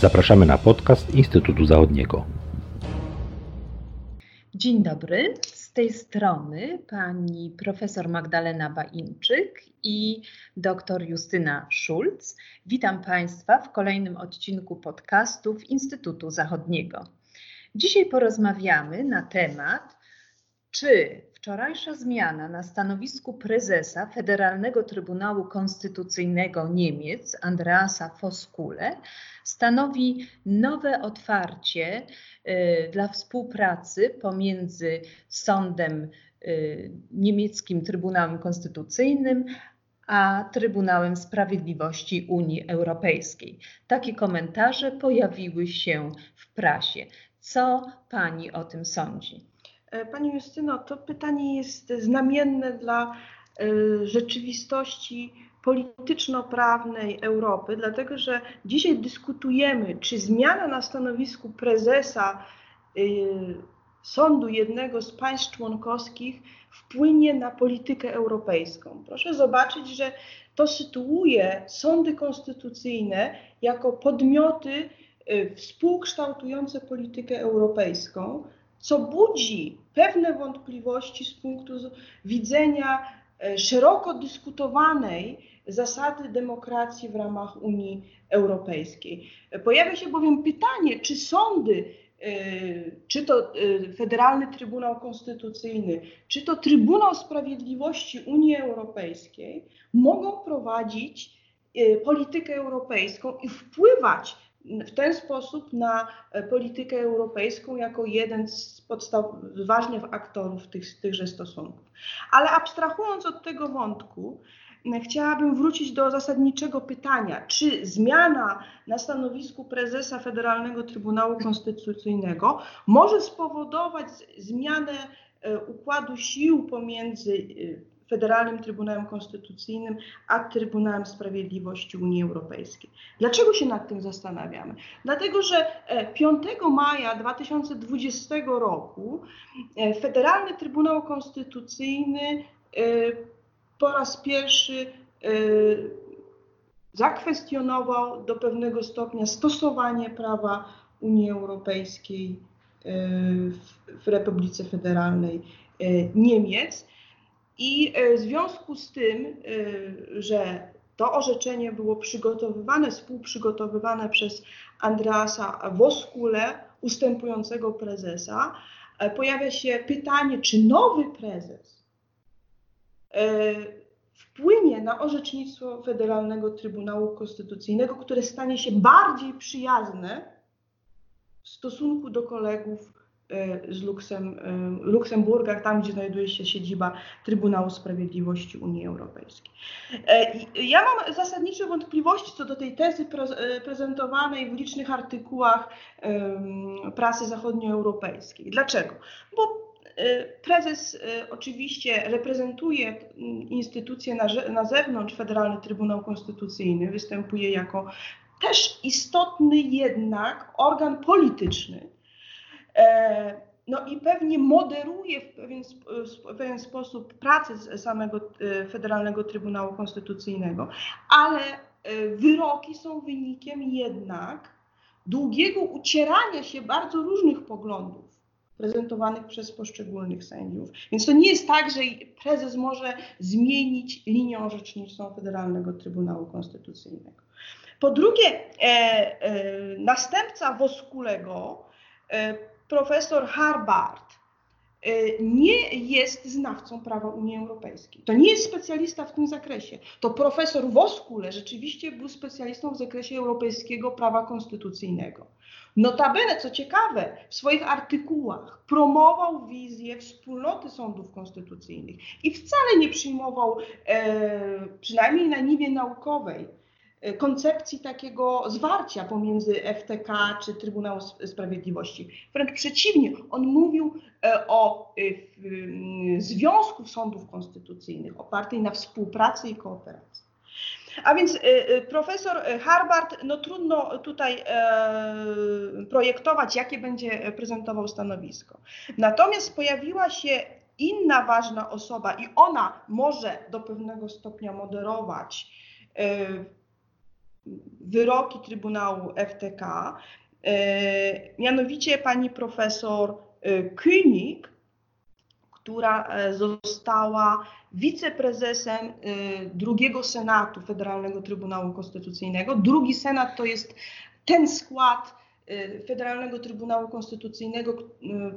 Zapraszamy na podcast Instytutu Zachodniego. Dzień dobry. Z tej strony pani profesor Magdalena Baimczyk i dr Justyna Schulz. Witam Państwa w kolejnym odcinku podcastów Instytutu Zachodniego. Dzisiaj porozmawiamy na temat, czy wczorajsza zmiana na stanowisku prezesa Federalnego Trybunału Konstytucyjnego Niemiec, Andreasa Foskule, stanowi nowe otwarcie y, dla współpracy pomiędzy sądem y, niemieckim Trybunałem Konstytucyjnym a Trybunałem Sprawiedliwości Unii Europejskiej. Takie komentarze pojawiły się w prasie. Co pani o tym sądzi? E, pani Justyno, to pytanie jest znamienne dla e, rzeczywistości polityczno-prawnej Europy, dlatego że dzisiaj dyskutujemy, czy zmiana na stanowisku prezesa e, sądu jednego z państw członkowskich wpłynie na politykę europejską. Proszę zobaczyć, że to sytuuje sądy konstytucyjne jako podmioty współkształtujące politykę europejską, co budzi pewne wątpliwości z punktu widzenia e, szeroko dyskutowanej zasady demokracji w ramach Unii Europejskiej. Pojawia się bowiem pytanie, czy sądy, e, czy to e, Federalny Trybunał Konstytucyjny, czy to Trybunał Sprawiedliwości Unii Europejskiej mogą prowadzić politykę europejską i wpływać w ten sposób na e, politykę europejską jako jeden z podstaw, ważnych aktorów tych, tychże stosunków. Ale abstrahując od tego wątku, chciałabym wrócić do zasadniczego pytania, czy zmiana na stanowisku prezesa Federalnego Trybunału Konstytucyjnego może spowodować zmianę e, układu sił pomiędzy e, Federalnym Trybunałem Konstytucyjnym, a Trybunałem Sprawiedliwości Unii Europejskiej. Dlaczego się nad tym zastanawiamy? Dlatego, że 5 e, maja 2020 roku e, Federalny Trybunał Konstytucyjny e, po raz pierwszy zakwestionował do pewnego stopnia stosowanie prawa Unii Europejskiej w Republice Federalnej Niemiec. I e, w związku z tym, e, że to orzeczenie było przygotowywane, współprzygotowywane przez Andreasa Woskule, ustępującego prezesa, e, pojawia się pytanie, czy nowy prezes wpłynie na orzecznictwo Federalnego Trybunału Konstytucyjnego, które stanie się bardziej przyjazne w stosunku do kolegów z Luksem, e, Luksemburga, tam gdzie znajduje się siedziba Trybunału Sprawiedliwości Unii Europejskiej. E, ja mam zasadnicze wątpliwości co do tej tezy prezentowanej w licznych artykułach prasy zachodnioeuropejskiej. Dlaczego? Bo Prezes oczywiście reprezentuje instytucję na, na zewnątrz, Federalny Trybunał Konstytucyjny, występuje jako też istotny jednak organ polityczny, E, no i pewnie moderuje w pewien, w pewien sposób pracę samego e, Federalnego Trybunału Konstytucyjnego, ale e, wyroki są wynikiem jednak długiego ucierania się bardzo różnych poglądów prezentowanych przez poszczególnych sędziów. Więc to nie jest tak, że prezes może zmienić linię orzeczniczą Federalnego Trybunału Konstytucyjnego. Po drugie, e, e, następca Woskulego e, profesor Harbart y, nie jest znawcą prawa Unii Europejskiej. To nie jest specjalista w tym zakresie. To profesor Woskule rzeczywiście był specjalistą w zakresie europejskiego prawa konstytucyjnego. Notabene, co ciekawe, w swoich artykułach promował wizję wspólnoty sądów konstytucyjnych i wcale nie przyjmował, e, przynajmniej na niwie naukowej, koncepcji takiego zwarcia pomiędzy FTK czy Trybunał Sprawiedliwości. Wręcz przeciwnie, on mówił e, o e, związku sądów konstytucyjnych opartej na współpracy i kooperacji. A więc profesor Harbart, no trudno tutaj projektować, jakie będzie prezentował stanowisko. Natomiast pojawiła się inna ważna osoba i ona może do pewnego stopnia moderować wyroki Trybunału FTK. Mianowicie pani profesor König, która została wiceprezesem drugiego Senatu Federalnego Trybunału Konstytucyjnego. Drugi Senat to jest ten skład Federalnego Trybunału Konstytucyjnego,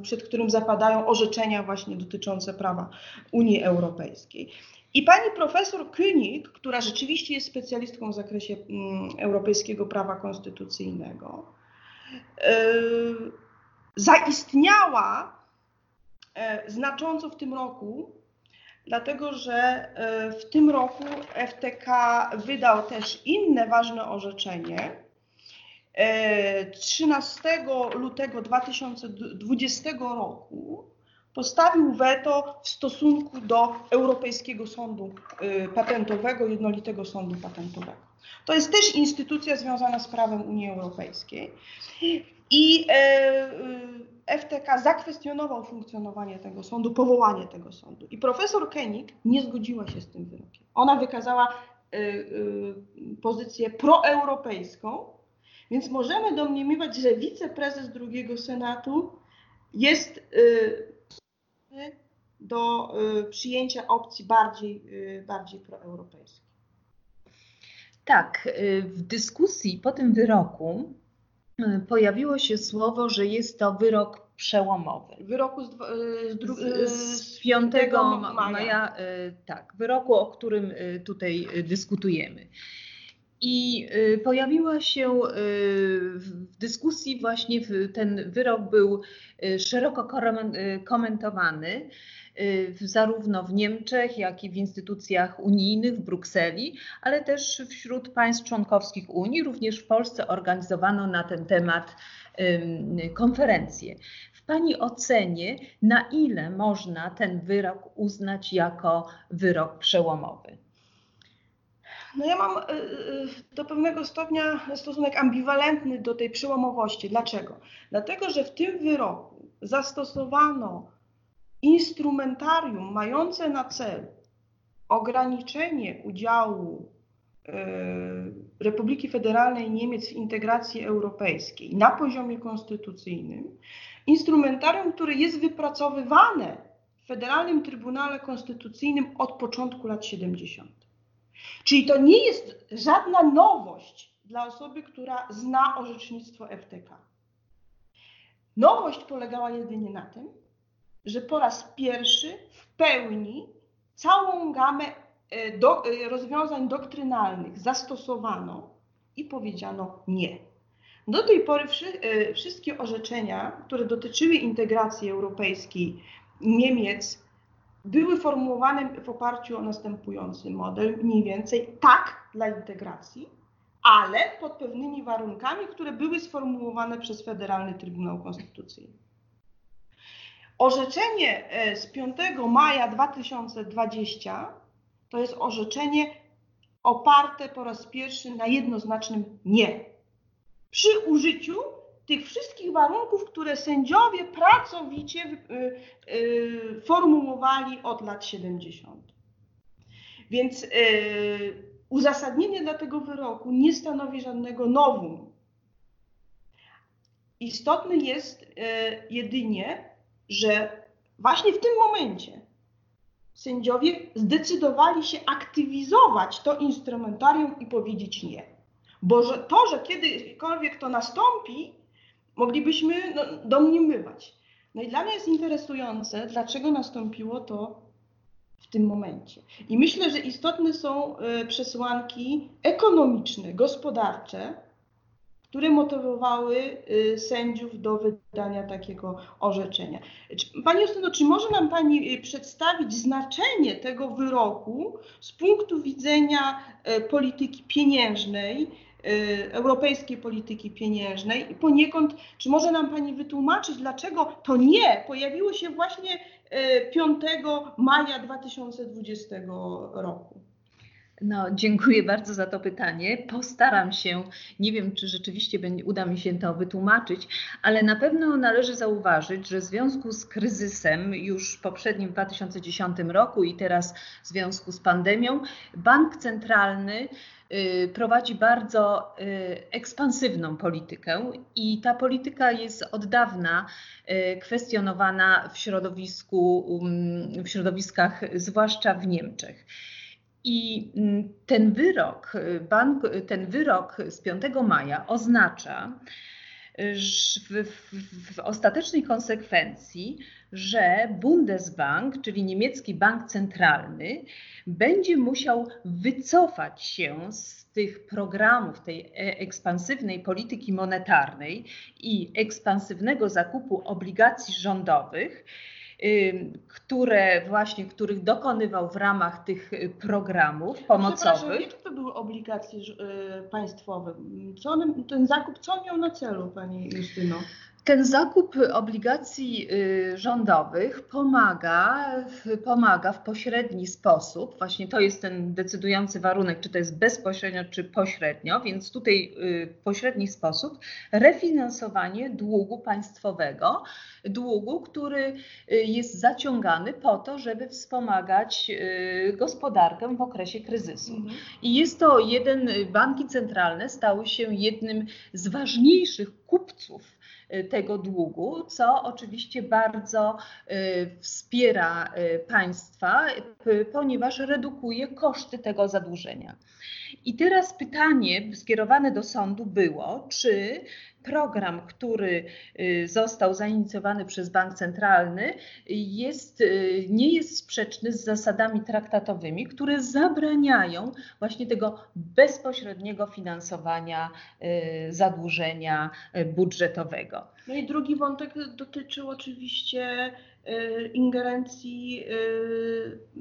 przed którym zapadają orzeczenia właśnie dotyczące prawa Unii Europejskiej. I pani profesor König, która rzeczywiście jest specjalistką w zakresie mm, europejskiego prawa konstytucyjnego, yy, zaistniała yy, znacząco w tym roku, dlatego że yy, w tym roku FTK wydał też inne ważne orzeczenie. 13 lutego 2020 roku postawił weto w stosunku do Europejskiego Sądu y, Patentowego, Jednolitego Sądu Patentowego. To jest też instytucja związana z prawem Unii Europejskiej. I e, y, FTK zakwestionował funkcjonowanie tego sądu, powołanie tego sądu. I profesor Kenik nie zgodziła się z tym wyrokiem. Ona wykazała y, pozycję proeuropejską, więc możemy domniemywać, że wiceprezes drugiego Senatu jest do y, przyjęcia opcji bardziej, y, bardziej proeuropejskiej. Tak, y, w dyskusji po tym wyroku pojawiło się słowo, że jest to wyrok przełomowy. Wyroku z, z, z, z 5 maja. maja. Tak, wyroku, o którym tutaj dyskutujemy. I pojawiła się w dyskusji właśnie ten wyrok był szeroko komentowany zarówno w Niemczech, jak i w instytucjach unijnych w Brukseli, ale też wśród państw członkowskich Unii. Również w Polsce organizowano na ten temat konferencje. W Pani ocenie, na ile można ten wyrok uznać jako wyrok przełomowy? No ja mam y, y, do pewnego stopnia stosunek ambiwalentny do tej przełomowości. Dlaczego? Dlatego, że w tym wyroku zastosowano instrumentarium mające na celu ograniczenie udziału y, Republiki Federalnej Niemiec w integracji europejskiej na poziomie konstytucyjnym, instrumentarium, które jest wypracowywane w Federalnym Trybunale Konstytucyjnym od początku lat 70. Czyli to nie jest żadna nowość dla osoby, która zna orzecznictwo FTK. Nowość polegała jedynie na tym, że po raz pierwszy w pełni całą gamę e, do, e, rozwiązań doktrynalnych zastosowano i powiedziano nie. Do tej pory e, wszystkie orzeczenia, które dotyczyły integracji europejskiej Niemiec, były formułowane w oparciu o następujący model, mniej więcej tak dla integracji, ale pod pewnymi warunkami, które były sformułowane przez Federalny Trybunał Konstytucyjny. Orzeczenie e, z 5 maja 2020 to jest orzeczenie oparte po raz pierwszy na jednoznacznym nie. Przy użyciu tych wszystkich warunków, które sędziowie pracowicie y, y, formułowali od lat 70. Więc uzasadnienie dla tego wyroku nie stanowi żadnego nowum. Istotny jest jedynie, że właśnie w tym momencie sędziowie zdecydowali się aktywizować to instrumentarium i powiedzieć nie. Bo że to, że kiedykolwiek to nastąpi, moglibyśmy no, domniemywać. No i dla mnie jest interesujące, dlaczego nastąpiło to w tym momencie. I myślę, że istotne są y, przesłanki ekonomiczne, gospodarcze, które motywowały y, sędziów do wydania takiego orzeczenia. Pani Justyno, czy może nam Pani y, przedstawić znaczenie tego wyroku z punktu widzenia polityki pieniężnej, Y, europejskiej polityki pieniężnej i poniekąd, czy może nam Pani wytłumaczyć, dlaczego to nie pojawiło się właśnie 5 y, maja 2020 roku? No, dziękuję bardzo za to pytanie. Postaram się, nie wiem, czy rzeczywiście uda mi się to wytłumaczyć, ale na pewno należy zauważyć, że w związku z kryzysem już poprzednim w 2010 roku i teraz w związku z pandemią, bank centralny prowadzi bardzo ekspansywną politykę i ta polityka jest od dawna kwestionowana w środowisku, w środowiskach, zwłaszcza w Niemczech. I mm, ten wyrok, bank, ten wyrok z 5 maja oznacza w, w, w ostatecznej konsekwencji, że Bundesbank, czyli niemiecki bank centralny, będzie musiał wycofać się z tych programów tej e, ekspansywnej polityki monetarnej i ekspansywnego zakupu obligacji rządowych które właśnie, których dokonywał w ramach tych y, programów pomocowych. Jakie to były obligacje y, państwowe? Co ten zakup, co on miał na celu, Pani Justyno? Ten zakup obligacji y, rządowych pomaga, pomaga w pośredni sposób, właśnie to jest ten decydujący warunek, czy to jest bezpośrednio, czy pośrednio, więc tutaj y, w pośredni sposób refinansowanie długu państwowego, długu, który y, jest zaciągany po to, żeby wspomagać gospodarkę w okresie kryzysu. Mhm. I jest to jeden, banki centralne stały się jednym z ważniejszych kupców tego długu, co oczywiście bardzo y, wspiera y, państwa, ponieważ redukuje koszty tego zadłużenia. I teraz pytanie skierowane do sądu było, czy program, który y, został zainicjowany przez Bank Centralny, jest, y, nie jest sprzeczny z zasadami traktatowymi, które zabraniają właśnie tego bezpośredniego finansowania y, zadłużenia budżetowego. No i drugi wątek dotyczył oczywiście ingerencji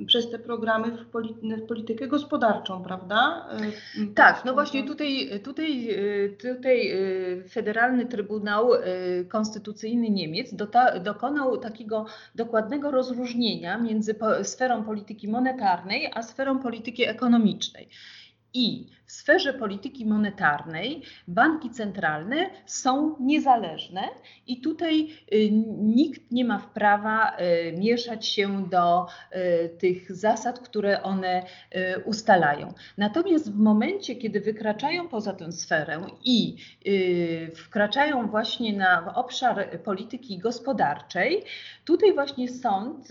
przez te programy w, w politykę gospodarczą, prawda? Y, tak, no właśnie tutaj, tutaj, tutaj Federalny Trybunał Konstytucyjny Niemiec dokonał takiego dokładnego rozróżnienia między sferą polityki monetarnej a sferą polityki ekonomicznej. I w sferze polityki monetarnej banki centralne są niezależne i tutaj y, nikt nie ma prawa y, mieszać się do y, tych zasad, które one ustalają. Natomiast w momencie, kiedy wykraczają poza tę sferę i wkraczają właśnie na obszar polityki gospodarczej, tutaj właśnie sąd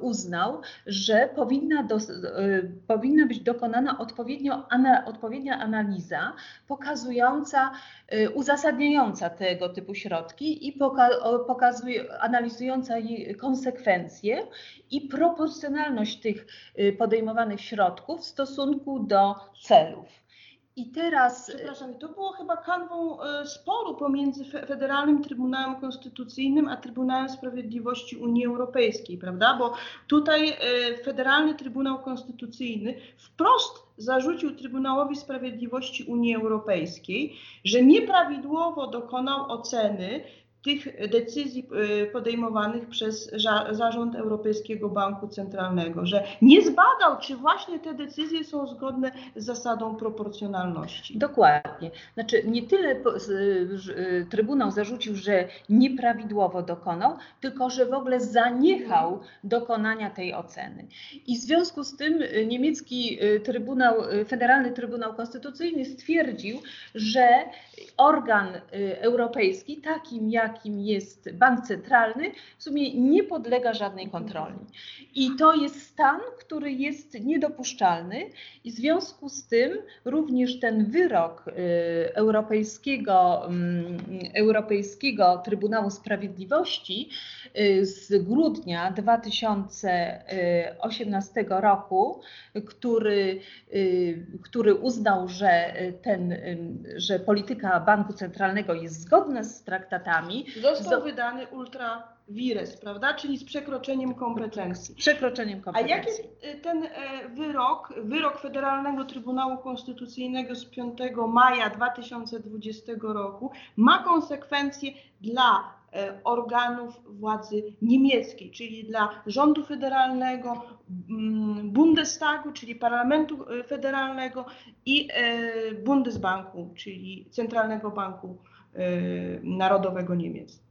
uznał, że powinna, do, powinna być dokonana odpowiednio, odpowiednio odpowiednia analiza pokazująca, y, uzasadniająca tego typu środki i poka pokazuje, analizująca jej konsekwencje i proporcjonalność tych y, podejmowanych środków w stosunku do celów. I teraz. Przepraszam, to było chyba kanwą e, sporu pomiędzy Federalnym Trybunałem Konstytucyjnym a Trybunałem Sprawiedliwości Unii Europejskiej, prawda? Bo tutaj e, Federalny Trybunał Konstytucyjny wprost zarzucił Trybunałowi Sprawiedliwości Unii Europejskiej, że nieprawidłowo dokonał oceny tych decyzji y, podejmowanych przez Zarząd Europejskiego Banku Centralnego, że nie zbadał, czy właśnie te decyzje są zgodne z zasadą proporcjonalności. Dokładnie. Znaczy nie tyle y, Trybunał zarzucił, że nieprawidłowo dokonał, tylko że w ogóle zaniechał dokonania tej oceny. I w związku z tym y, niemiecki Trybunał, Federalny Trybunał Konstytucyjny stwierdził, że organ europejski, takim jak jakim jest bank centralny, w sumie nie podlega żadnej kontroli. I to jest stan, który jest niedopuszczalny i w związku z tym również ten wyrok y, Europejskiego, mm, Europejskiego Trybunału Sprawiedliwości y, z grudnia 2018 roku, który, y, który uznał, że, ten, że polityka banku centralnego jest zgodna z traktatami, Został wydany ultra vires, prawda? Czyli z przekroczeniem kompetencji. Przekroczeniem kompetencji. A jaki y, ten e, wyrok, wyrok Federalnego Trybunału Konstytucyjnego z 5 maja 2020 roku ma konsekwencje dla e, organów władzy niemieckiej, czyli dla rządu federalnego, mm, Bundestagu, czyli parlamentu federalnego i Bundesbanku, czyli Centralnego Banku Narodowego Niemiec.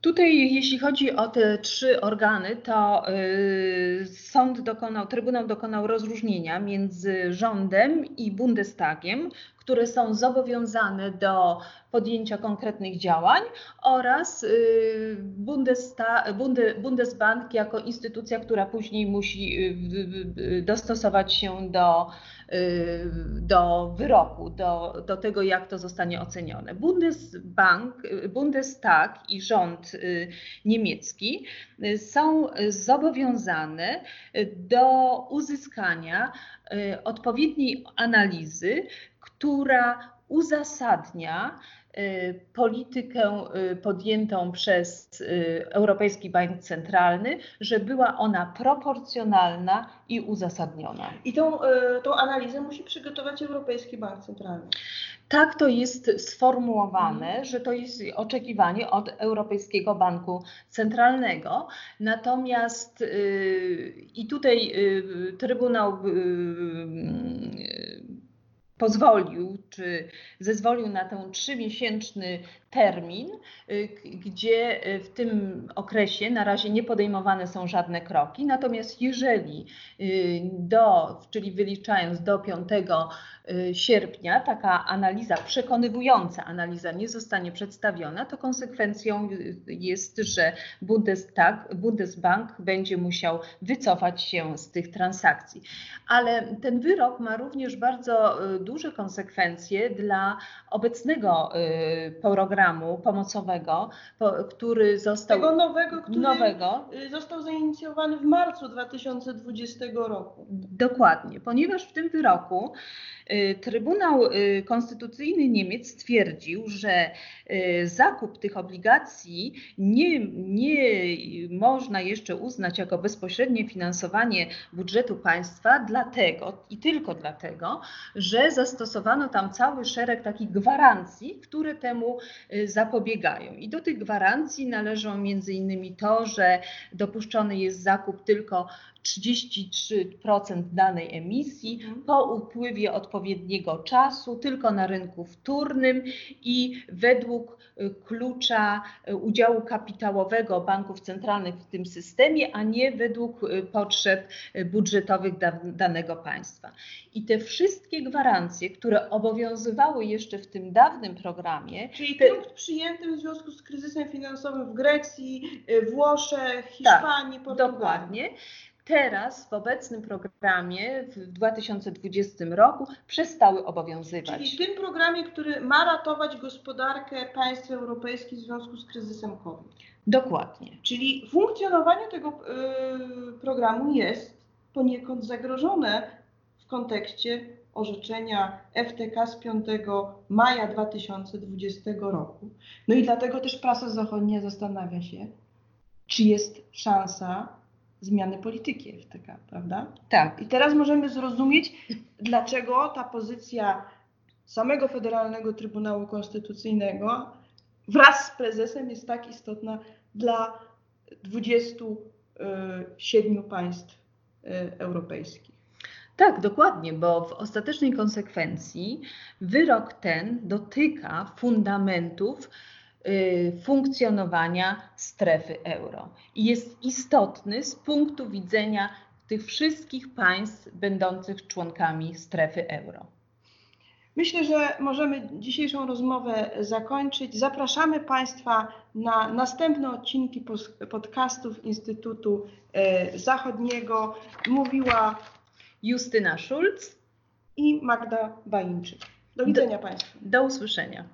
Tutaj, jeśli chodzi o te trzy organy, to y, sąd dokonał, Trybunał dokonał rozróżnienia między rządem i Bundestagiem, które są zobowiązane do podjęcia konkretnych działań oraz y, Bundesbank jako instytucja, która później musi y, dostosować się do, y, do wyroku, do, do tego, jak to zostanie ocenione. Bundesbank, Bundestag i rząd niemiecki są zobowiązane do uzyskania odpowiedniej analizy, która uzasadnia y, politykę y, podjętą przez y, Europejski Bank Centralny, że była ona proporcjonalna i uzasadniona. I tą, tą analizę musi przygotować Europejski Bank Centralny. Tak to jest sformułowane, mhm. że to jest oczekiwanie od Europejskiego Banku Centralnego. Natomiast yy, i tutaj yy, Trybunał yy, pozwolił czy zezwolił na ten trzymiesięczny termin, y, gdzie y, w tym okresie na razie nie podejmowane są żadne kroki. Natomiast jeżeli y, do, czyli wyliczając do 5 sierpnia, taka analiza, przekonywująca analiza nie zostanie przedstawiona, to konsekwencją jest, że Bundestag, Bundesbank będzie musiał wycofać się z tych transakcji. Ale ten wyrok ma również bardzo duże konsekwencje dla obecnego programu programu pomocowego, który został. Tego nowego, który nowego. Y, został zainicjowany w marcu 2020 roku. Dokładnie, ponieważ w tym wyroku y, Trybunał y, Konstytucyjny Niemiec stwierdził, że zakup tych obligacji nie, nie można jeszcze uznać jako bezpośrednie finansowanie budżetu państwa, dlatego i tylko dlatego, że zastosowano tam cały szereg takich gwarancji, które temu zapobiegają. I do tych gwarancji należą między innymi to, że dopuszczony jest zakup tylko 33% danej emisji mhm. po upływie odpowiedniego czasu, tylko na rynku wtórnym i według y, klucza y, udziału kapitałowego banków centralnych w tym systemie, a nie według y, potrzeb budżetowych danego państwa. I te wszystkie gwarancje, które obowiązywały jeszcze w tym dawnym programie. Czyli te... punkt przyjęty w związku z kryzysem finansowym w Grecji, Włoszech, Hiszpanii, tak, Portugalii. Dokładnie teraz w obecnym programie w 2020 roku przestały obowiązywać. Czyli w tym programie, który ma ratować gospodarkę państw europejskich w związku z kryzysem COVID. Dokładnie. Czyli funkcjonowanie tego y, programu jest poniekąd zagrożone w kontekście orzeczenia FTK z 5 maja 2020 roku. No i dlatego też prasa zachodnia zastanawia się, czy jest szansa zmiany polityki FTK, prawda? Tak. I teraz możemy zrozumieć, dlaczego ta pozycja samego Federalnego Trybunału Konstytucyjnego wraz z prezesem jest tak istotna dla 27 państw y, europejskich. Tak, dokładnie, bo w ostatecznej konsekwencji wyrok ten dotyka fundamentów funkcjonowania strefy euro i jest istotny z punktu widzenia tych wszystkich państw będących członkami strefy euro. Myślę, że możemy dzisiejszą rozmowę zakończyć. Zapraszamy Państwa na następne odcinki podcastów Instytutu y, Zachodniego. Mówiła Justyna Schulz i Magda Bańczyk. Do widzenia do, Państwu. Do usłyszenia.